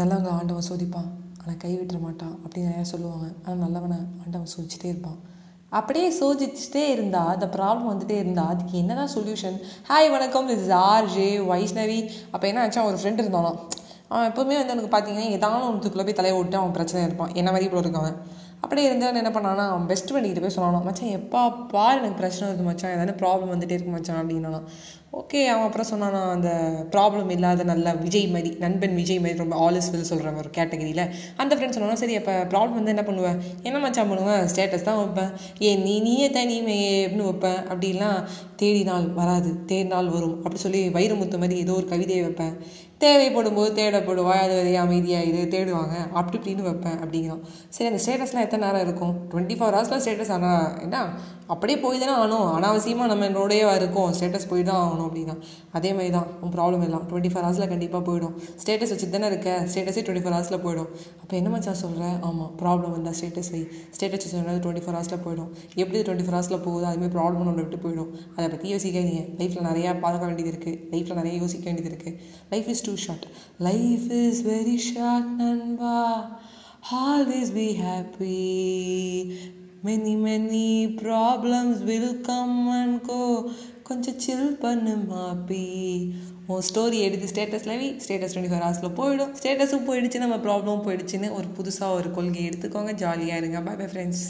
நல்லவங்க ஆண்டவன் சோதிப்பான். ஆனால் கை விட்டுற மாட்டான் அப்படின்னு நிறையா சொல்லுவாங்க. ஆனால் நல்லவனை ஆண்டவன் சோதிச்சிட்டே இருப்பான். அப்படியே சோதிச்சுட்டே இருந்தா அந்த ப்ராப்ளம் வந்துட்டே இருந்தா அதுக்கு என்னதான் சொல்யூஷன் ஹாய் வணக்கம். இஸ் ஆர் ஜே வைஷ்ணவி அப்போ என்ன ஆச்சா ஒரு ஃப்ரெண்ட் இருந்தானா அவன் எப்போவுமே வந்து எனக்கு பார்த்தீங்கன்னா ஏதாவது ஒன்றுக்குள்ளே போய் தலையை விட்டு அவன் பிரச்சனை இருப்பான். என்ன மாதிரி இப்போ இருக்கவன் அப்படியே இருந்தால் என்ன பண்ணானா அவன் பெஸ்ட் பண்ணிக்கிட்டு போய் சொல்லணும் மச்சான் எப்பா பாரு எனக்கு பிரச்சனை வருது மச்சான் ஏதாவது ப்ராப்ளம் வந்துட்டே இருக்கு மச்சான் அப்படின்னா ஓகே அவன் அப்புறம் சொன்னானா அந்த ப்ராப்ளம் இல்லாத நல்ல விஜய் மாதிரி நண்பன் விஜய் மாதிரி ரொம்ப ஆலிஸ் வில் சொல்கிறாங்க ஒரு கேட்டகரியில். அந்த ஃப்ரெண்ட் சொன்னாலும் சரி அப்போ ப்ராப்ளம் வந்து என்ன பண்ணுவேன் என்ன மச்சான் பண்ணுவேன் ஸ்டேட்டஸ் தான் வைப்பேன். ஏ நீ நீயே தனிமே அப்படின்னு வைப்பேன் அப்படிலாம் தேடி நாள் வராது தேடி நாள் வரும் அப்படி சொல்லி வைரமுத்து மாதிரி ஏதோ ஒரு கவிதையை வைப்பேன். தேவைப்படும் போது தேடப்படுவாய் அது வரையும் அமைதியாக இது தேடுவாங்க அப்படி இப்படின்னு வைப்பேன் அப்படிங்கிறான். சரி அந்த ஸ்டேட்டஸ்லாம் எத்தனை நேரம் இருக்கும்? டுவெண்ட்டி ஃபோர் ஹவர்ஸில் ஸ்டேட்டஸ் ஆனால் என்ன அப்படியே போய் தானே ஆகணும். அனாவசியமாக நம்ம என்னோடய இருக்கும். ஸ்டேட்டஸ் போய் தான் ஆகணும் அப்படின்னா. அதே மாதிரி தான். உன் ப்ராப்ளம் எல்லாம். டுவெண்ட்டி ஃபோர் ஹவர்ஸில் கண்டிப்பாக போயிடும். ஸ்டேட்டஸ் வச்சு தானே இருக்க. ஸ்டேட்டஸே டுவெண்ட்டி ஃபோர் ஹவர்ஸில் போயிடும். அப்போ என்ன மச்சா சொல்கிறேன் ஆமாம் ப்ராப்ளம் வந்தால் ஸ்டேட்டஸ் வை. ஸ்டேட்டஸ் வச்சு டுவெண்ட்டி ஃபோர் ஹவர்ஸில் போயிடும். எப்படி டுவெண்ட்டி ஃபோர் ஹவர்ஸில் போகுது அதுமாதிரி ப்ராப்ளம் ஒன்று விட்டு போயிடும். அதை பற்றி யோசிக்காதீங்க. லைஃப்பில் நிறையா பார்க்க வேண்டியது இருக்குது லைஃப்பில் நிறைய யோசிக்க வேண்டியது இருக்குது life is too short life is very short நண்பா. Always be happy. Many many problems will come and go. கொஞ்சம் சில் பண்ணு மாப்பி. உன் ஸ்டோரி எடுத்து ஸ்டேட்டஸில் வி. ஸ்டேட்டஸ் டுவெண்ட்டி ஃபோர் ஹவர்ஸில் போயிடும். ஸ்டேட்டஸும் போயிடுச்சு நம்ம ப்ராப்ளமும் போயிடுச்சுன்னு ஒரு புதுசாக ஒரு கொள்கை எடுத்துக்கோங்க. ஜாலியாக இருங்க. By bye friends